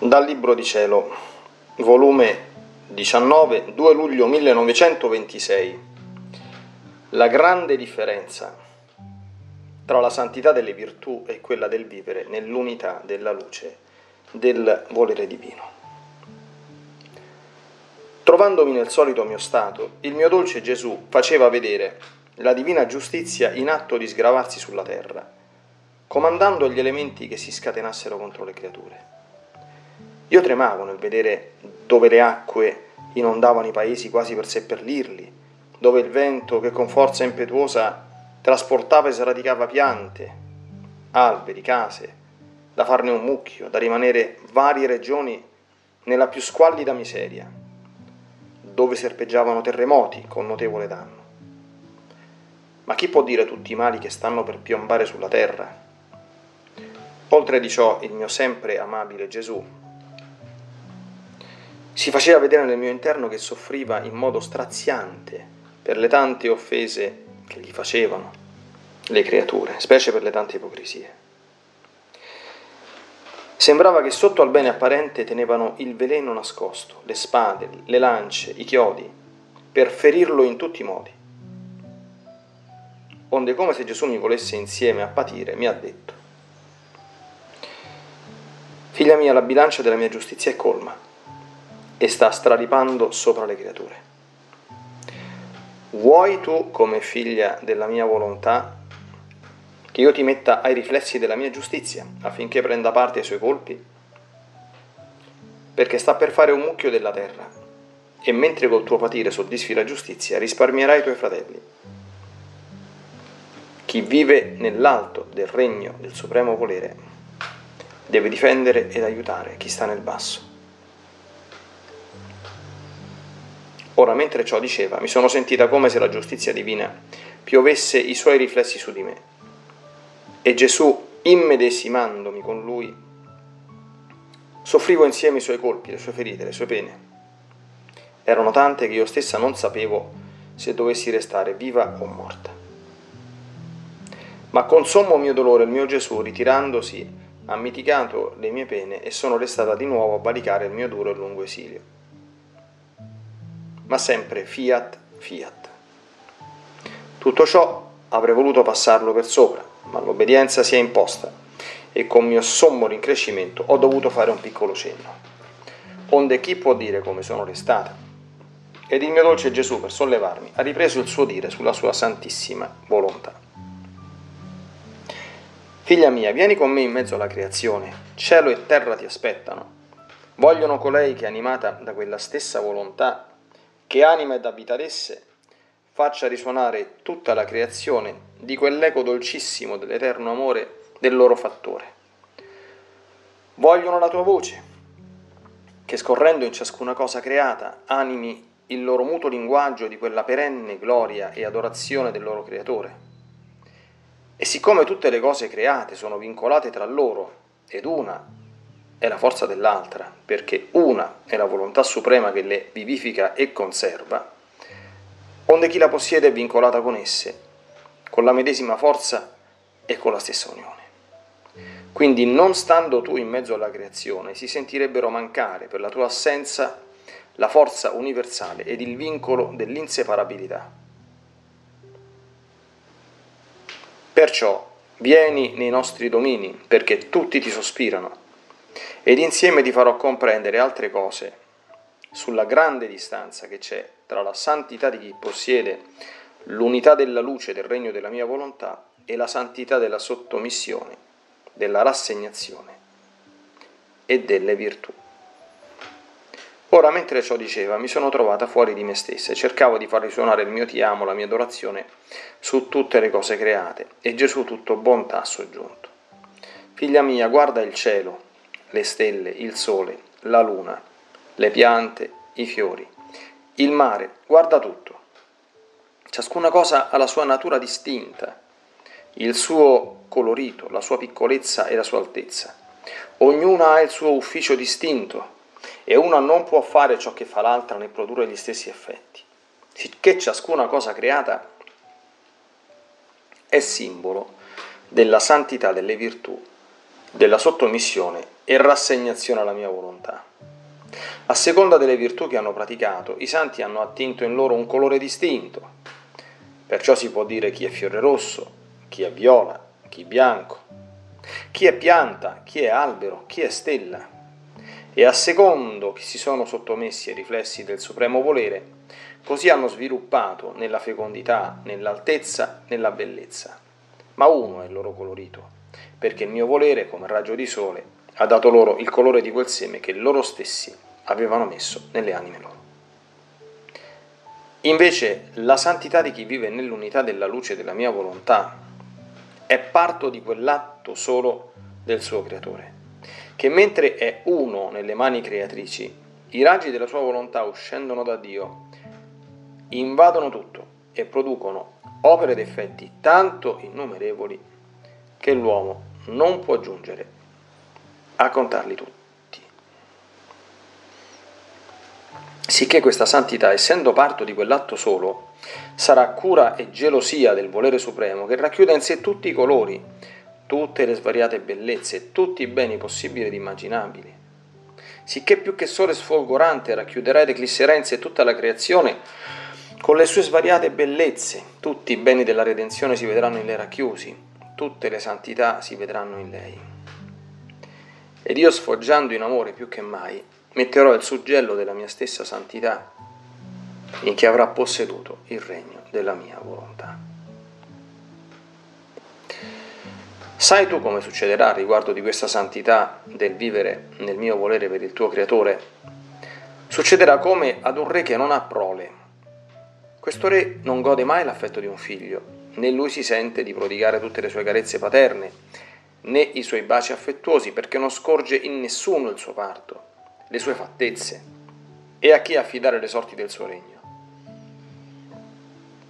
Dal Libro di Cielo, volume 19, 2 luglio 1926. La grande differenza tra la santità delle virtù e quella del vivere nell'unità della luce del volere divino. Trovandomi nel solito mio stato, il mio dolce Gesù faceva vedere la divina giustizia in atto di sgravarsi sulla terra, comandando gli elementi che si scatenassero contro le creature. Io tremavo nel vedere dove le acque inondavano i paesi quasi per seppellirli, dove il vento che con forza impetuosa trasportava e sradicava piante, alberi, case, da farne un mucchio, da rimanere varie regioni nella più squallida miseria, dove serpeggiavano terremoti con notevole danno. Ma chi può dire tutti i mali che stanno per piombare sulla terra? Oltre di ciò, il mio sempre amabile Gesù si faceva vedere nel mio interno che soffriva in modo straziante per le tante offese che gli facevano le creature, specie per le tante ipocrisie. Sembrava che sotto al bene apparente tenevano il veleno nascosto, le spade, le lance, i chiodi, per ferirlo in tutti i modi. Onde come se Gesù mi volesse insieme a patire, mi ha detto, Figlia mia, la bilancia della mia giustizia è colma e sta straripando sopra le creature. Vuoi tu, come figlia della mia volontà, che io ti metta ai riflessi della mia giustizia affinché prenda parte ai suoi colpi? Perché sta per fare un mucchio della terra e mentre col tuo patire soddisfi la giustizia risparmierai i tuoi fratelli. Chi vive nell'alto del regno del supremo volere deve difendere ed aiutare chi sta nel basso. Ora, mentre ciò diceva, mi sono sentita come se la giustizia divina piovesse i suoi riflessi su di me. E Gesù, immedesimandomi con lui, soffrivo insieme i suoi colpi, le sue ferite, le sue pene. Erano tante che io stessa non sapevo se dovessi restare viva o morta. Ma con sommo mio dolore il mio Gesù, ritirandosi, ha mitigato le mie pene e sono restata di nuovo a valicare il mio duro e lungo esilio ma sempre fiat, fiat. Tutto ciò avrei voluto passarlo per sopra, ma l'obbedienza si è imposta e con mio sommo rincrescimento ho dovuto fare un piccolo cenno. Onde chi può dire come sono restata? Ed il mio dolce Gesù, per sollevarmi, ha ripreso il suo dire sulla sua santissima volontà. Figlia mia, vieni con me in mezzo alla creazione, cielo e terra ti aspettano. Vogliono colei che, animata da quella stessa volontà, che anima ed abita ad esse, faccia risuonare tutta la creazione di quell'eco dolcissimo dell'eterno amore del loro fattore. Vogliono la tua voce, che scorrendo in ciascuna cosa creata animi il loro mutuo linguaggio di quella perenne gloria e adorazione del loro creatore. E siccome tutte le cose create sono vincolate tra loro ed una è la forza dell'altra, perché una è la volontà suprema che le vivifica e conserva, onde chi la possiede è vincolata con esse, con la medesima forza e con la stessa unione. Quindi non stando tu in mezzo alla creazione, si sentirebbero mancare per la tua assenza la forza universale ed il vincolo dell'inseparabilità. Perciò vieni nei nostri domini, perché tutti ti sospirano ed insieme ti farò comprendere altre cose sulla grande distanza che c'è tra la santità di chi possiede l'unità della luce del regno della mia volontà e la santità della sottomissione, della rassegnazione e delle virtù. Ora, mentre ciò diceva, mi sono trovata fuori di me stessa e cercavo di far risuonare il mio ti amo, la mia adorazione su tutte le cose create, e Gesù tutto bontà soggiunto. Figlia mia, guarda il cielo, le stelle, il sole, la luna, le piante, i fiori, il mare, guarda tutto. Ciascuna cosa ha la sua natura distinta, il suo colorito, la sua piccolezza e la sua altezza. Ognuna ha il suo ufficio distinto e una non può fare ciò che fa l'altra né produrre gli stessi effetti, sicché ciascuna cosa creata è simbolo della santità delle virtù della sottomissione e rassegnazione alla mia volontà. A seconda delle virtù che hanno praticato, i santi hanno attinto in loro un colore distinto. Perciò si può dire chi è fiore rosso, chi è viola, chi è bianco, chi è pianta, chi è albero, chi è stella. E a secondo che si sono sottomessi ai riflessi del supremo volere, così hanno sviluppato nella fecondità, nell'altezza, nella bellezza. Ma uno è il loro colorito, perché il mio volere, come raggio di sole, ha dato loro il colore di quel seme che loro stessi avevano messo nelle anime loro. Invece la santità di chi vive nell'unità della luce della mia volontà è parto di quell'atto solo del suo creatore, che mentre è uno nelle mani creatrici, i raggi della sua volontà uscendono da Dio invadono tutto e producono opere ed effetti tanto innumerevoli che l'uomo non può giungere a contarli tutti. Sicché questa santità, essendo parto di quell'atto solo, sarà cura e gelosia del volere supremo che racchiude in sé tutti i colori, tutte le svariate bellezze, tutti i beni possibili ed immaginabili. Sicché più che sole sfolgorante racchiuderà ed eclisserà in sé tutta la creazione, con le sue svariate bellezze, tutti i beni della redenzione si vedranno in lei racchiusi, tutte le santità si vedranno in lei. Ed io sfoggiando in amore più che mai, metterò il suggello della mia stessa santità in chi avrà posseduto il regno della mia volontà. Sai tu come succederà riguardo di questa santità del vivere nel mio volere per il tuo creatore? Succederà come ad un re che non ha prole. Questo re non gode mai l'affetto di un figlio, né lui si sente di prodigare tutte le sue carezze paterne, né i suoi baci affettuosi, perché non scorge in nessuno il suo parto le sue fattezze e a chi affidare le sorti del suo regno.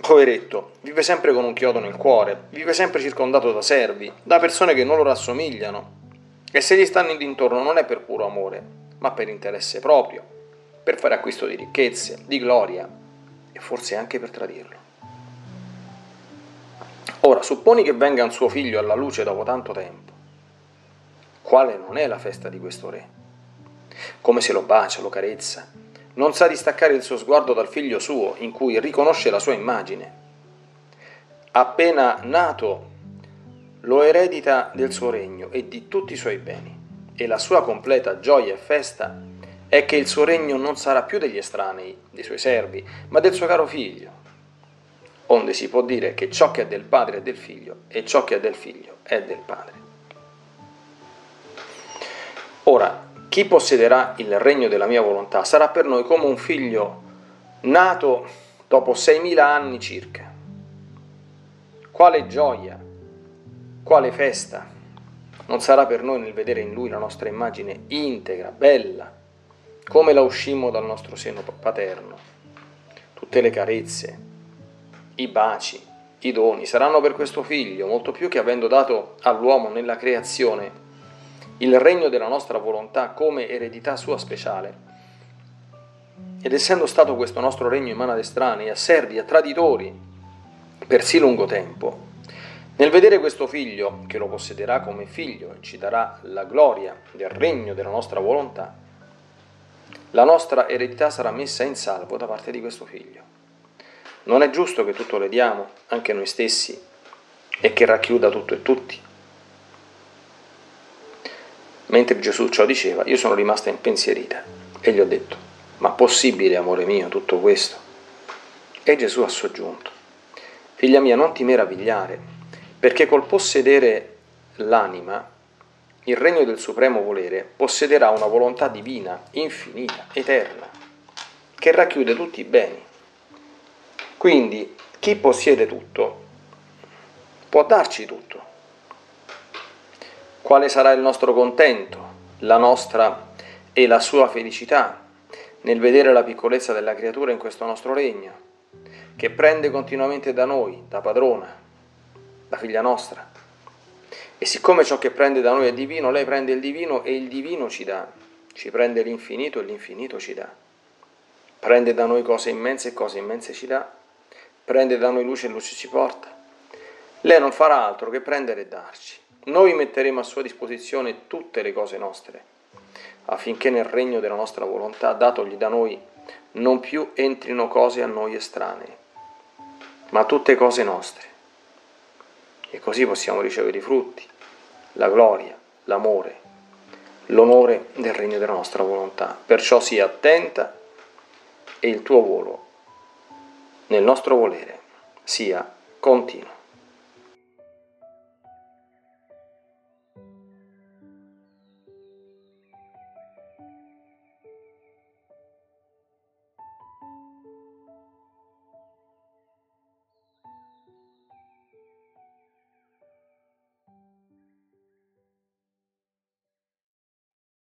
Poveretto, vive sempre con un chiodo nel cuore, vive sempre circondato da servi, da persone che non lo rassomigliano, e se gli stanno intorno non è per puro amore, ma per interesse proprio, per fare acquisto di ricchezze, di gloria e forse anche per tradirlo. Ora, supponi che venga un suo figlio alla luce dopo tanto tempo. Quale non è la festa di questo re? come se lo bacia, lo carezza. Non sa distaccare il suo sguardo dal figlio suo, in cui riconosce la sua immagine. Appena nato, lo eredita del suo regno e di tutti i suoi beni, e la sua completa gioia e festa è che il suo regno non sarà più degli estranei, dei suoi servi, ma del suo caro figlio. Onde si può dire che ciò che è del padre è del figlio e ciò che è del figlio è del padre. Ora, chi possederà il regno della mia volontà sarà per noi come un figlio nato dopo 6.000 anni circa. Quale gioia, quale festa non sarà per noi nel vedere in lui la nostra immagine integra, bella, come la uscimmo dal nostro seno paterno. Tutte le carezze, i baci, i doni saranno per questo figlio, molto più che avendo dato all'uomo nella creazione il regno della nostra volontà come eredità sua speciale. Ed essendo stato questo nostro regno in mano ad estranei, a servi, a traditori, per sì lungo tempo, nel vedere questo figlio, che lo possederà come figlio e ci darà la gloria del regno della nostra volontà, la nostra eredità sarà messa in salvo da parte di questo figlio. Non è giusto che tutto le diamo, anche noi stessi, e che racchiuda tutto e tutti. Mentre Gesù ciò diceva, io sono rimasta impensierita e gli ho detto, ma possibile, amore mio, tutto questo? E Gesù ha soggiunto, figlia mia, non ti meravigliare, perché col possedere l'anima, il regno del supremo volere possederà una volontà divina, infinita, eterna, che racchiude tutti i beni. Quindi chi possiede tutto può darci tutto quale sarà il nostro contento, la nostra e la sua felicità nel vedere la piccolezza della creatura in questo nostro regno, che prende continuamente da noi, da padrona, da figlia nostra. E siccome ciò che prende da noi è divino, lei prende il divino e il divino ci dà, ci prende l'infinito e l'infinito ci dà. Prende da noi cose immense e cose immense ci dà, prende da noi luce e luce ci porta. Lei non farà altro che prendere e darci noi metteremo a sua disposizione tutte le cose nostre, affinché nel regno della nostra volontà, datogli da noi, non più entrino cose a noi estranee, ma tutte cose nostre. E così possiamo ricevere i frutti, la gloria, l'amore, l'onore del regno della nostra volontà. Perciò sii attenta e il tuo volo nel nostro volere sia continuo.